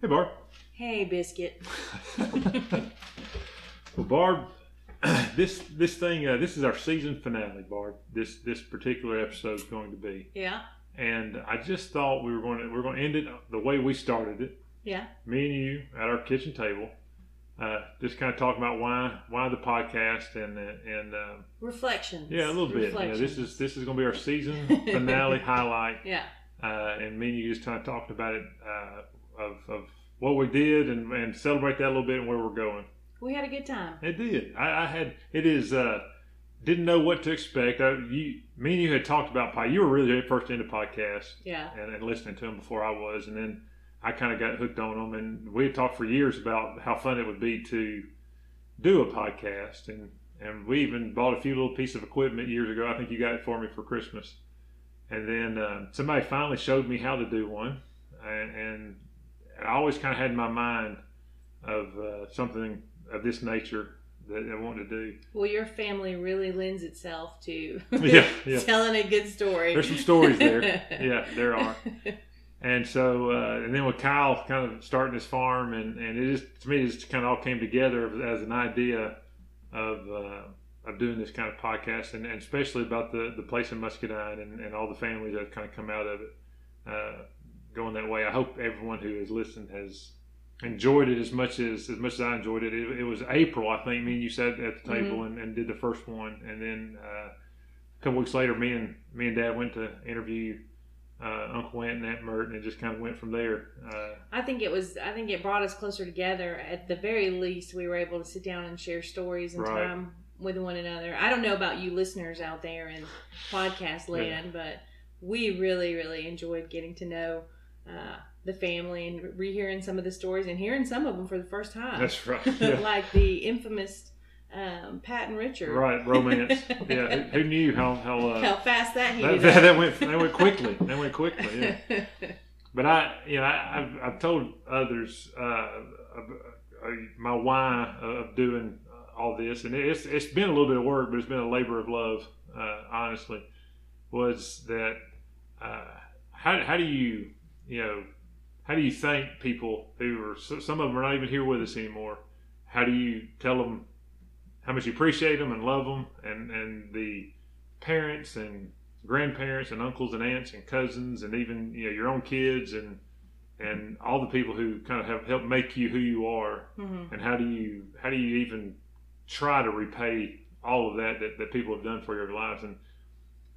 Hey, Barb. Hey, Biscuit. well, Barb, this this thing uh, this is our season finale, Barb. This this particular episode is going to be, Yeah. and I just thought we were going to we are going to end it the way we started it. Yeah. Me and you at our kitchen table, uh, just kind of talking about why why the podcast and uh, and um, Reflections. yeah, a little bit. Yeah, this is this is going to be our season finale highlight. Yeah. uh, and me and you just kind of talked about it uh, of, of what we did and, and celebrate that a little bit and where we're going. We had a good time. It did. I, I had it is uh, didn't know what to expect. I, you, me and you had talked about pie. You were really first into podcasts Yeah. and, and listening to them before I was, and then I kind of got hooked on them. And we had talked for years about how fun it would be to do a podcast, and and we even bought a few little pieces of equipment years ago. I think you got it for me for Christmas, and then uh, somebody finally showed me how to do one, and, and I always kind of had in my mind of uh, something of this nature that I wanted to do. Well, your family really lends itself to Yeah, yeah. telling a good story. There's some stories there. Yeah, there are. And so, uh, and then with Kyle kind of starting his farm, and, and it just to me, it just kind of all came together as an idea of uh, of doing this kind of podcast, and, and especially about the, the place in Muscadine and, and all the families that have kind of come out of it, uh, going that way. I hope everyone who has listened has enjoyed it as much as as much as I enjoyed it. It, it was April, I think. Me and you sat at the table and, and did the first one, and then uh, a couple weeks later, me and me and Dad went to interview uh, Uncle Ant and Aunt Mert, and it just kind of went from there. Uh, I think it was. I think it brought us closer together. At the very least, we were able to sit down and share stories and Right. time with one another. I don't know about you listeners out there in podcast land, but we really, really enjoyed getting to know uh, the family and rehearing some of the stories and hearing some of them for the first time. that's right. Yeah. like the infamous um, Pat and Richard. Right, romance. Yeah, who, who knew how how, uh, How fast that that, heated that, that went that went quickly. That went quickly. Yeah. But I, you know, I, I've, I've told others uh, uh, my why of doing all this, and it's it's been a little bit of work, but it's been a labor of love. Uh, honestly, was that uh, how how do you you know how do you thank people who are some of them are not even here with us anymore? How do you tell them how much you appreciate them and love them, and and the parents and grandparents and uncles and aunts and cousins and even you know your own kids and and all the people who kind of have helped make you who you are Mhm. and how do you how do you even try to repay all of that that, that people have done for your lives and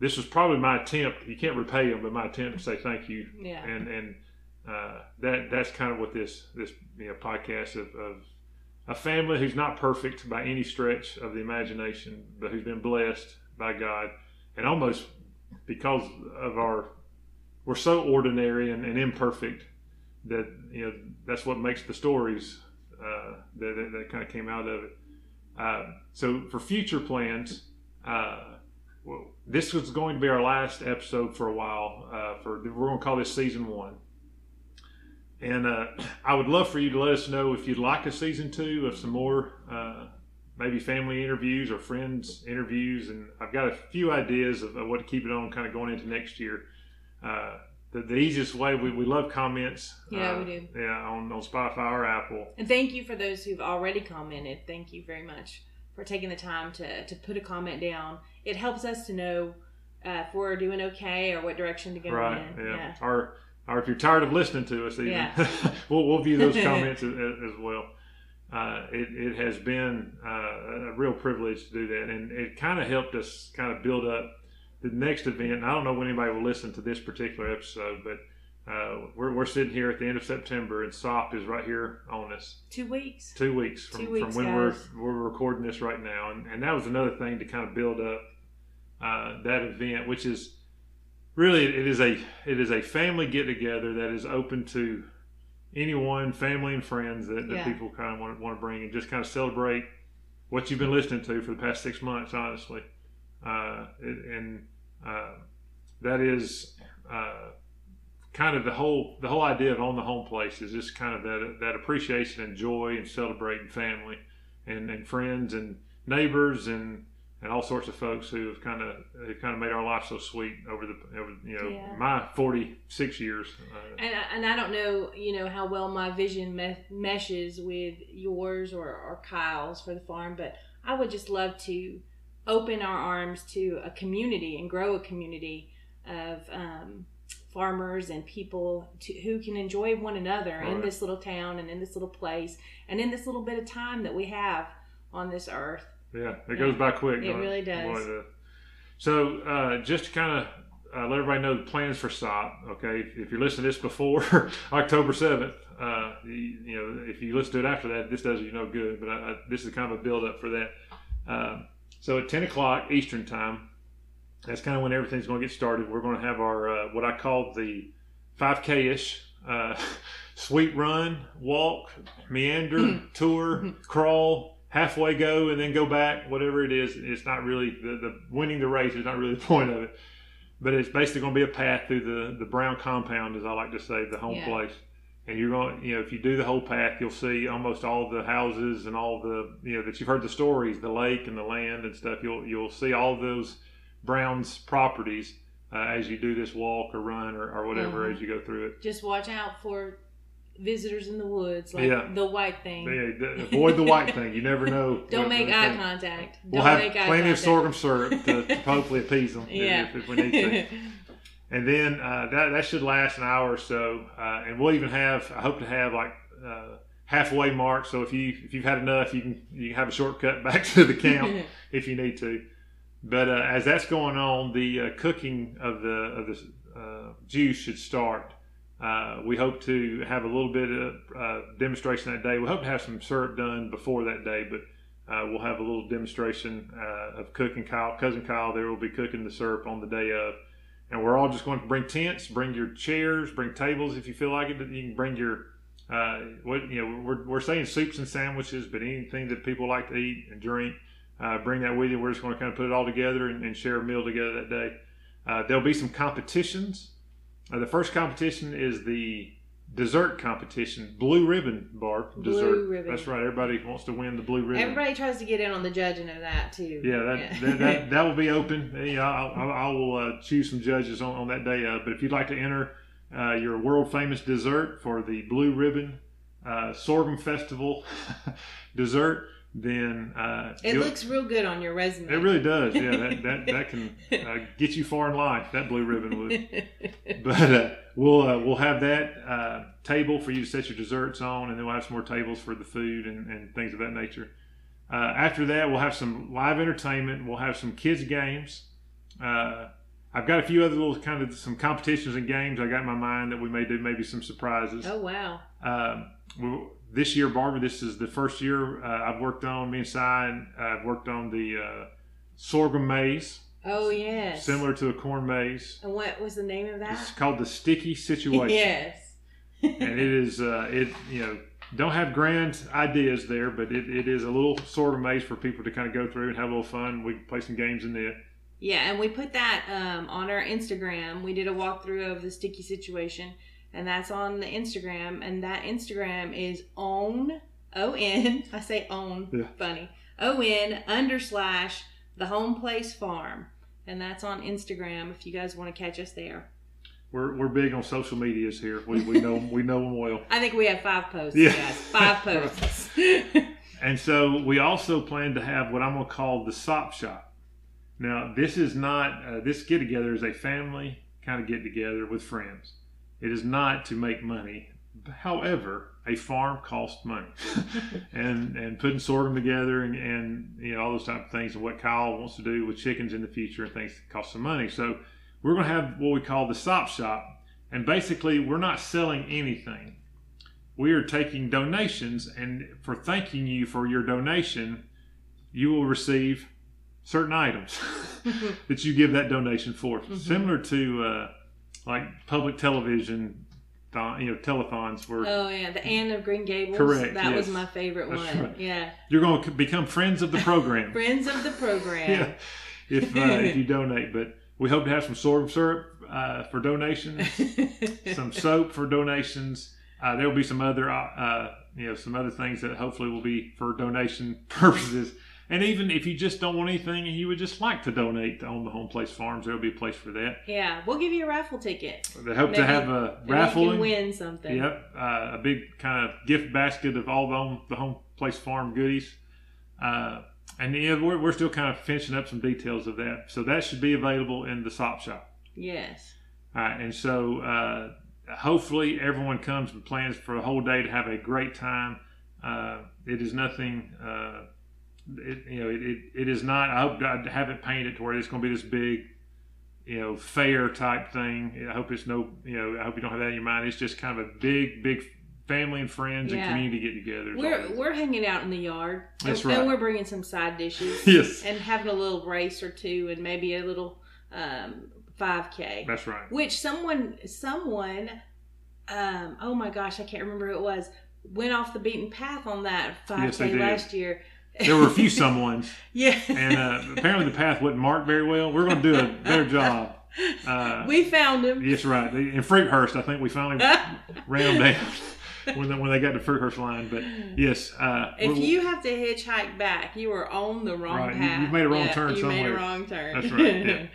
this was probably my attempt you can't repay them but my attempt to say thank you Yeah. and and uh, that that's kind of what this this you know podcast of, of a family who's not perfect by any stretch of the imagination, but who's been blessed by God, and almost because of our we're so ordinary and, and imperfect that you know that's what makes the stories uh, that, that, that kind of came out of it. Uh, so for future plans, uh, this was going to be our last episode for a while. Uh, for we're going to call this season one. And uh, I would love for you to let us know if you'd like a season two of some more, uh, maybe family interviews or friends interviews. And I've got a few ideas of, of what to keep it on, kind of going into next year. Uh, the, the easiest way we, we love comments. Yeah, uh, we do. Yeah, on, on Spotify or Apple. And thank you for those who've already commented. Thank you very much for taking the time to, to put a comment down. It helps us to know uh, if we're doing okay or what direction to go Right. in. Yeah. Or or if you're tired of listening to us, even Yeah. we'll, we'll view those comments as, as well. Uh, it, it has been uh, a real privilege to do that, and it kind of helped us kind of build up the next event. And I don't know when anybody will listen to this particular episode, but uh, we're, we're sitting here at the end of September, and SOP is right here on us Two weeks. two weeks from, Two weeks, from when we're we're recording this right now, and, and that was another thing to kind of build up uh, that event, which is really it is a it is a family get together that is open to anyone, family and friends that, that Yeah. people kind of want, want to bring and just kind of celebrate what you've been listening to for the past six months, honestly, uh, it, and uh, that is. Uh, kind of the whole the whole idea of on the home place is just kind of that that appreciation and joy and celebrating family and, and friends and neighbors and and all sorts of folks who have kind of kind of made our life so sweet over the over you know Yeah. my 46 years. Uh, And, I- and I don't know, you know, how well my vision me- meshes with yours or, or Kyle's for the farm, but I would just love to open our arms to a community and grow a community of um, farmers and people to, who can enjoy one another in this little town and in this little place and in this little bit of time that we have on this earth. Yeah, it goes by quick. It really does. Boy, so, uh, just to kind of uh, let everybody know the plans for SOP, okay? If you're listening to this before October 7th, uh, you, you know, if you listen to it after that, this does you no good, but I, I, this is kind of a build up for that. Um, so, at 10 o'clock Eastern Time, that's kind of when everything's going to get started. We're going to have our, uh, what I call the 5K ish. Uh, sweet run, walk, meander, tour, crawl, halfway go, and then go back. Whatever it is, it's not really the, the winning the race is not really the point of it. But it's basically going to be a path through the the brown compound, as I like to say, the home Yeah. place. And you're going, you know, if you do the whole path, you'll see almost all the houses and all the, you know, that you've heard the stories, the lake and the land and stuff. You'll you'll see all those Brown's properties uh, as you do this walk or run or, or whatever Mhm. as you go through it. Just watch out for visitors in the woods, like Yeah. the white thing. Yeah, avoid the white thing. You never know. Don't make eye thing- contact. We'll Don't have make eye plenty of sorghum syrup to, to hopefully appease them Yeah. if, if we need to. And then uh, that that should last an hour or so, uh, and we'll even have. I hope to have like uh, halfway mark. So if you if you've had enough, you can you can have a shortcut back to the camp if you need to. But uh, as that's going on, the uh, cooking of the of the uh, juice should start. Uh, we hope to have a little bit of uh, demonstration that day. We hope to have some syrup done before that day, but uh, we'll have a little demonstration uh, of cooking. Kyle, cousin Kyle, there will be cooking the syrup on the day of, and we're all just going to bring tents, bring your chairs, bring tables if you feel like it. You can bring your uh, what you know. We're, we're saying soups and sandwiches, but anything that people like to eat and drink, uh, bring that with you. We're just going to kind of put it all together and, and share a meal together that day. Uh, there'll be some competitions. Uh, the first competition is the dessert competition, blue ribbon bar Blue dessert. ribbon. That's right. Everybody wants to win the blue ribbon. Everybody tries to get in on the judging of that too. Yeah, that, That, that that will be open. Yeah, I'll, I will uh, choose some judges on, on that day. Uh, but if you'd like to enter uh, your world famous dessert for the Blue Ribbon uh, Sorghum Festival dessert, then uh, it looks real good on your resume. it really does. Yeah, that that, that can uh, get you far in life. That blue ribbon would. But uh, we'll uh, we'll have that uh, table for you to set your desserts on, and then we'll have some more tables for the food and, and things of that nature. Uh, after that, we'll have some live entertainment. We'll have some kids games. Uh, I've got a few other little kind of some competitions and games I got in my mind that we may do maybe some surprises. oh wow. Um, we, this year, Barbara, this is the first year uh, I've worked on. Me and I've worked on the uh, sorghum maze, Oh yes. similar to a corn maze. And what was the name of that? It's called the sticky situation, yes. and it is uh, it you know don't have grand ideas there, but it, it is a little sorghum maze for people to kind of go through and have a little fun. We play some games in it. Yeah, and we put that um, on our Instagram. We did a walkthrough of the sticky situation, and that's on the Instagram. And that Instagram is own o n. I say own. Yeah. Funny. O n under slash the home place farm, and that's on Instagram. If you guys want to catch us there, We're, we're big on social medias here. We, we know we know them well. I think we have five posts. Yeah. guys. five posts. And so we also plan to have what I'm going to call the SOP shop. Now, this is not, uh, this get together is a family kind of get together with friends. It is not to make money. However, a farm costs money. and and putting sorghum together and, and you know all those type of things and what Kyle wants to do with chickens in the future and things cost some money. So we're going to have what we call the SOP shop. And basically, we're not selling anything we are taking donations and for thanking you for your donation you will receive certain items that you give that donation for Mhm. similar to uh, like public television you know telethons were. oh yeah, the Anne of Green Gables. Correct, That was my favorite That's one. right. Yeah, you're going to become friends of the program friends of the program. yeah, if, uh, if you donate but we hope to have some sorghum syrup uh, for donations some soap for donations. Uh, there will be some other, uh, uh, you know, some other things that hopefully will be for donation purposes. And even if you just don't want anything and you would just like to donate to on the Home Place Farms, there'll be a place for that. Yeah, we'll give you a raffle ticket. They hope to have a raffle. You can win something. Yep, uh, a big kind of gift basket of all the home, the home place farm goodies. Uh, and yeah, we're, we're still kind of finishing up some details of that. So that should be available in the SOP shop. Yes. All right, and so uh, hopefully everyone comes and plans for a whole day to have a great time. Uh, it is nothing. Uh, it, you know, it, it, it is not. I hope I haven't painted to where it's going to be this big, you know, fair type thing. I hope it's no. You know, I hope you don't have that in your mind. It's just kind of a big, big family and friends and community get together. We're we're hanging out in the yard. That's and, right. and we're bringing some side dishes. yes, and having a little race or two and maybe a little um, 5k that's right. which someone someone um, oh my gosh i can't remember who it was went off the beaten path on that 5k Yes, last year There were a few someones, yeah and uh, apparently the path wasn't marked very well. We're going to do a better job. Uh, we found him Yes, right. In Fruithurst, I think we finally ran them down when they, when they got to Fruithurst line. But yes, uh, if you have to hitchhike back you are on the wrong Right, you- path you've made a wrong Yeah, turn you made a wrong turn That's right, yeah.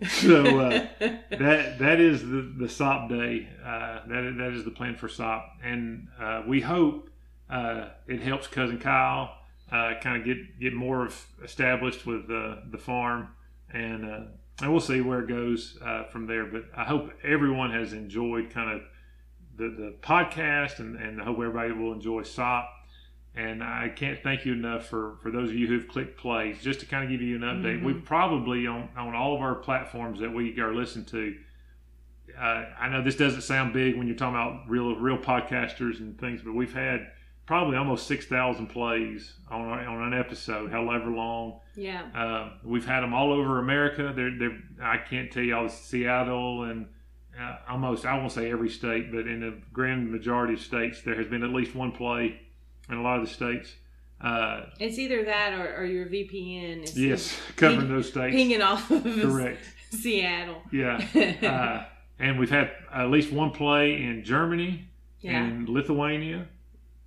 So, uh, that that is the the SOP day. Uh, that is- that is the plan for SOP, and uh, we hope uh, it helps cousin Kyle uh, kind of get get more of established with uh, the farm, and uh, and we'll see where it goes uh, from there. But I hope everyone has enjoyed kind of the the podcast, and and I hope everybody will enjoy SOP. And I can't thank you enough for, for those of you who've clicked play. Just to kind of give you an update, Mhm. we've probably on, on all of our platforms that we are listened to. Uh, I know this doesn't sound big when you're talking about real real podcasters and things, but we've had probably almost six thousand plays on on an episode, however long. yeah Um, we've had them all over America. They're, they're I can't tell you all Seattle and uh, almost I won't say every state, but in the grand majority of states, there has been at least one play in a lot of the states. Uh, it's either that or, or your vpn is yes, covering ping- those states. pinging off of Correct. seattle Yeah. Uh, and we've had at least one play in Germany, yeah in Lithuania,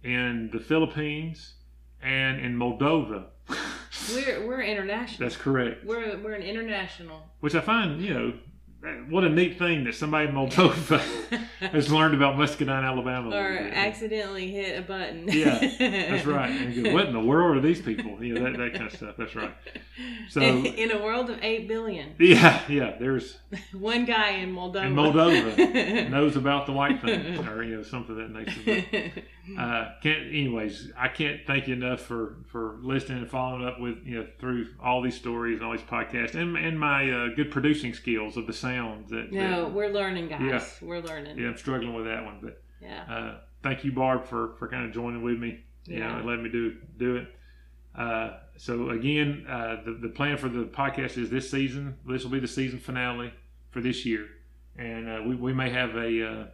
in the Philippines, and in Moldova. we're we're international That's correct. we're we're an international Which I find, you know, what a neat thing that somebody in Moldova has learned about Muscadine, Alabama. or accidentally hit a button. Yeah, That's right. And go, what in the world are these people? You know, that, that kind of stuff. That's right. So, in a world of eight billion, yeah, yeah, there's one guy in Moldova. in Moldova knows about the white thing or, you know, something of that nature. Uh, can't, anyways, I can't thank you enough for, for listening and following up with, you know, through all these stories and all these podcasts and, and my uh, good producing skills of the sound that, no, that we're learning, guys. Yeah. We're learning. yeah, I'm struggling with that one, but Yeah. uh, thank you, Barb, for, for kind of joining with me, you know, Yeah. and letting me do do it. Uh, so again, uh, the the plan for the podcast is this season. This will be the season finale for this year, and uh, we we may have a uh,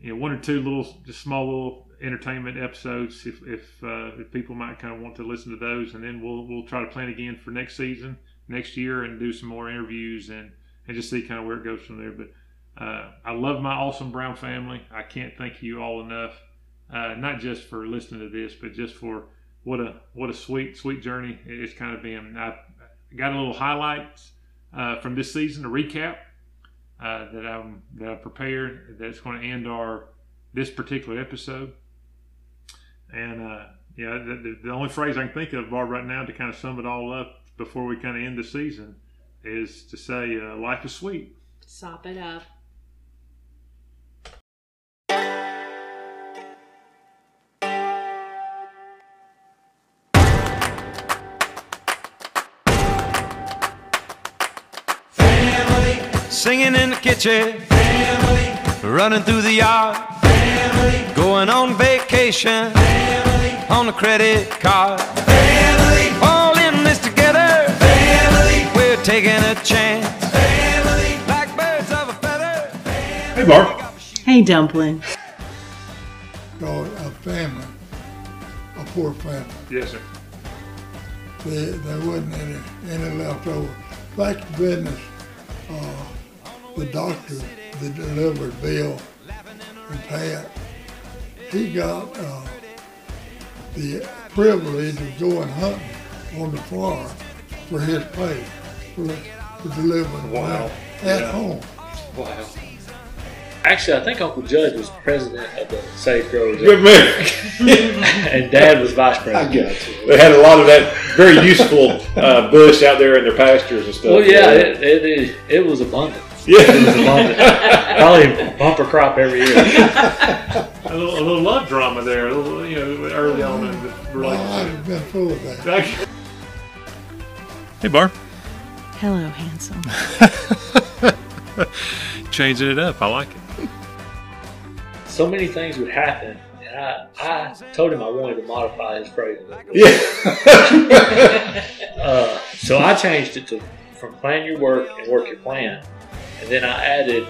you know one or two little just small little entertainment episodes if if, uh, if people might kind of want to listen to those, and then we'll we'll try to plan again for next season, next year, and do some more interviews and and just see kind of where it goes from there. But uh, I love my awesome Brown family. I can't thank you all enough, uh, not just for listening to this, but just for what a what a sweet sweet journey it's kind of been. I got a little highlights uh, from this season, a recap uh, that I'm that I prepared that's going to end our this particular episode. And uh, yeah, the, the, only phrase I can think of, Barb, right now to kind of sum it all up before we kind of end the season is to say uh, life is sweet. Sop it up. Singing in the kitchen, running through the yard, going on vacation on a credit card. All in this together, we're taking a chance. Like birds of a feather. Hey, Barb. Hey, Dumpling. called a family, a poor family. Yes, sir. There, there wasn't any, any left over. Back to business, uh, the doctor that delivered Bill and Pat, he got uh, the privilege of going hunting on the farm for his pay for, for delivering Wow. at Yeah. home. Wow. Actually, I think Uncle Judge was president of the Safe Growers, Good man. and Dad was vice president. I president. got you. They had a lot of that very useful uh, bush out there in their pastures and stuff. Well, yeah, it, it, it, it was abundant. Yeah. It was abundant. Probably bumper crop every year. a, little, a little love drama there, a little, you know, early on in the Well, i'd have been full of that. Hey, Barb. Hello, handsome. Changing it up. I like it. So many things would happen, and I, I told him I wanted to modify his phrase. a little bit. Yeah. Uh, so I changed it to from plan your work and work your plan, and then I added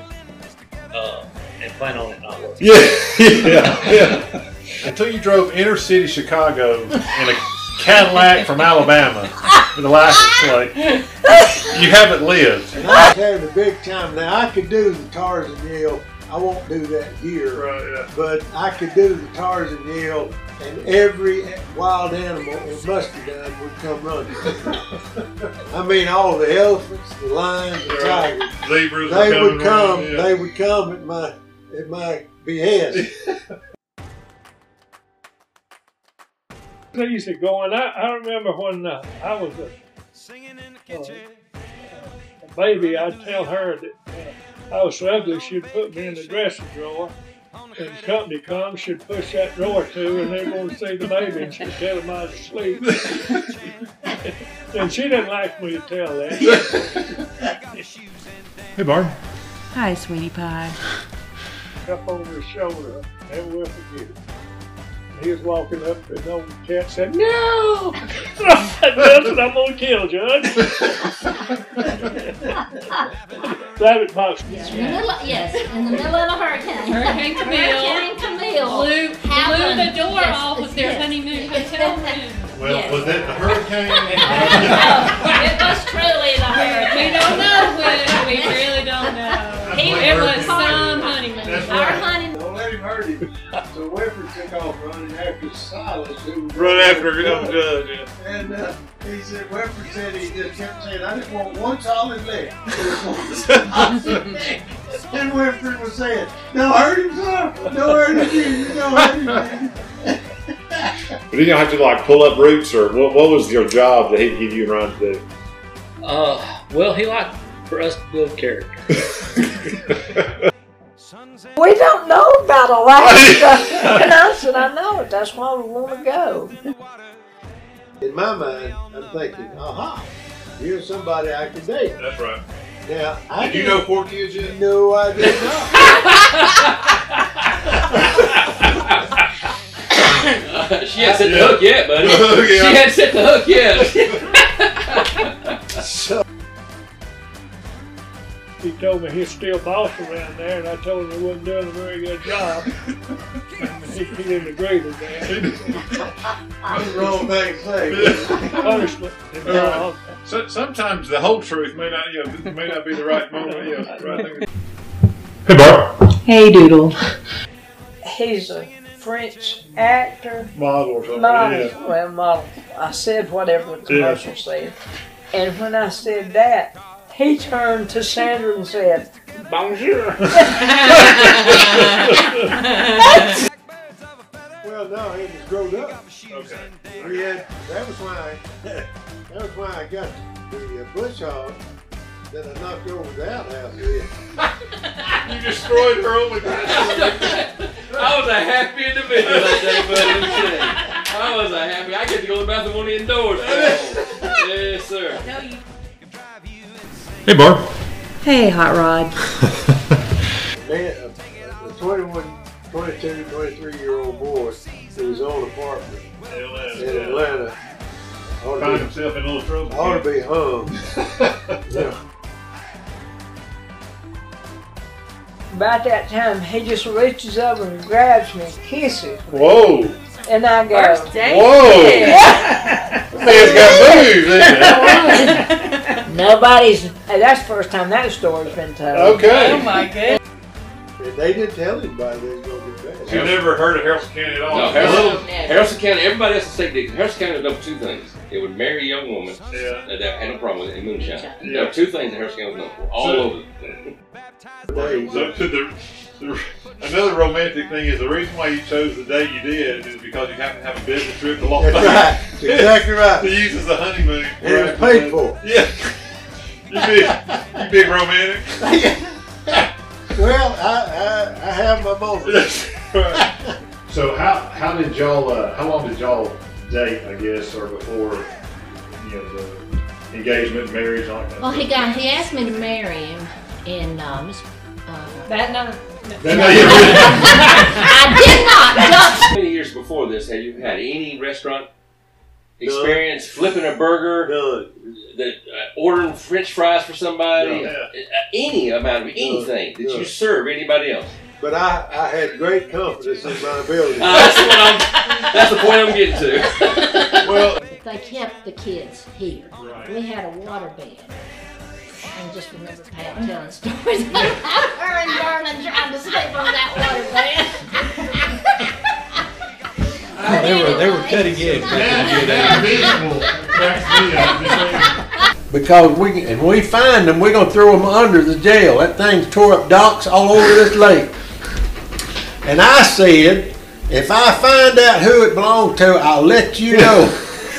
uh, and plan on it not working. yeah. Yeah. Yeah. Until you drove inner city Chicago in a Cadillac from Alabama with a license plate, you haven't lived. And I was having a big time. Now I could do the Tarzan yell. I won't do that here, Right, yeah. but I could do the Tarzan yell, and every wild animal in Muscadine would come running. I mean, all the elephants, the lions, the tigers. Zebras they coming would come. around, yeah. They would come at my at my behest. They used to go, and I, I remember when uh, I was a, a baby, I'd tell her that uh, I was so ugly, she'd put me in the dressing drawer. And company comes, she'd push that door to, and they're going to see the baby, and she'd tell them I was asleep. and she didn't like me to tell that. Hey, Barb. Hi, sweetie pie. Up over his shoulder, never will forget it. He was walking up, and the old cat said, No! That's what I'm going to kill, Judge. Rabbit box. Yes, in the middle, yes, in the middle of a hurricane. Hurricane Camille Hurricane Camille. blew, blew the door Yes, off of their yes. honeymoon hotel room. Well, Yes. was it the hurricane? No, it was truly the hurricane. We don't know when. We really So Whipper took off running after Silas, who was Run after a judge. Yeah. And uh, he said, Whipper said he just kept saying, I just want one solid leg. and Whipper was saying, Don't hurt him, son. Don't hurt him, Jesus. Don't hurt him. Jesus." But did you have to like pull up roots, or what, what was your job that he'd give you and Ryan to do? Uh, well, he liked for us to build character. We don't know about Alaska. and I said, I know it. That's why we want to go. In my mind, I'm thinking, aha, here's somebody I can date. That's right. Now, I Did you didn't- know four kids yet? No, I did not. she hadn't set the hook yet, buddy. Yeah. She hadn't set the hook yet. so, He told me he's still boss around there, and I told him he wasn't doing a very good job. And he, he didn't agree with that. that's the wrong thing to say. Punishment involved. Uh-huh. So, sometimes the whole truth may not, you know, may not be the right moment. You know, right thing. Hey, Barb. Hey, Doodle. He's a French actor, Model or something. model. Yeah. Well, model. I said whatever the commercial said. And when I said that, he turned to Sandra and said, Bonjour. Well, no, it was grown up. Okay. We had, that was why, that was why I got the uh, bush hog that I knocked over the outhouse with. You destroyed her only I was a happy individual that day, buddy. Let me tell. I was a happy. I get to go to the bathroom on the indoors. yes, sir. No, you. Hey, Barb. Hey, Hot Rod. Man, a, a 21, 22, 23 year old boy who was on apartment in Atlanta ought Find to himself in a little be, trouble. ought to be hung. Yeah. About that time, he just reaches over and grabs me and kisses me. Whoa! And I go, First. Whoa! Yeah. Man's got moves, isn't Nobody's. Hey, that's the first time that story's been told. it? Okay. Oh my goodness. They didn't tell anybody they was going to be You bad. never heard of Harrison County at all? No, Harrison, Harrison County. Everybody else in state Dixon. Harrison County does two things: it would marry a young woman Yeah. that, that had no problem with it, and moonshine. Yeah. There are two things that Harris County was known for, all So- over. So to the, the, another romantic thing is the reason why you chose the day you did is because you happen to have a business trip to Las That's right. Exactly right. to use as a honeymoon. And it was paid for. Yeah. You big, you big romantic. Well, I, I, I have my moments. So how how did y'all uh, how long did y'all date? I guess or before you know the engagement, marriage, all that kind Well, of he got he asked me to marry him, and um, uh, That no. That- no, I did not. How many years before this have you had any restaurant experience flipping a burger, that, uh, ordering French fries for somebody, No. uh, any amount of anything that No. you serve anybody else? But I, I had great confidence in my ability. Uh, that's, what I'm, that's the point I'm getting to. well, they kept the kids here. We had a water bed. And just remember Pat telling stories about her and Vernon trying to sleep on that water bed. Oh, they were they were cutting edge. Because we, and we find them, we're gonna throw them under the jail. That thing's tore up docks all over this lake. And I said, if I find out who it belonged to, I'll let you know.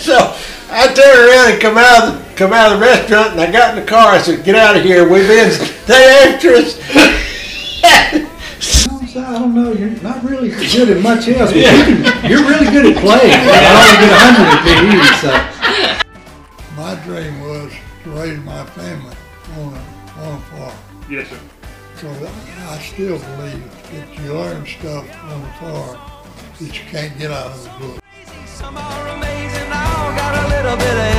so I turned around and come out of the, come out of the restaurant, and I got in the car. I said, "Get out of here. We've been they after us." I don't know. You're not really good at much else. But you can, you're really good at playing. I only get a hundred at you. So. My dream was to raise my family on a, on a farm. Yes, sir. So I still believe that you learn stuff on the farm that you can't get out of the book. Got a little bit of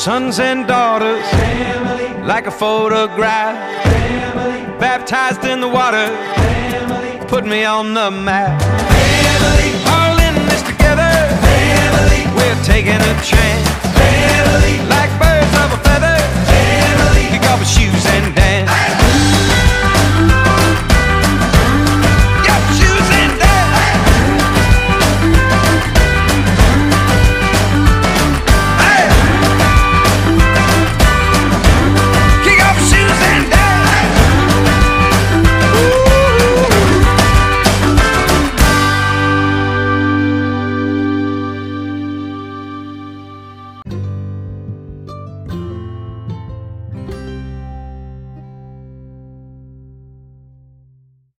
Sons and daughters, Family. like a photograph, Family. baptized in the water, Family. put me on the map. Family. All in this together, Family. we're taking a chance. Family. Like birds of a feather, Family. kick off our shoes and dance.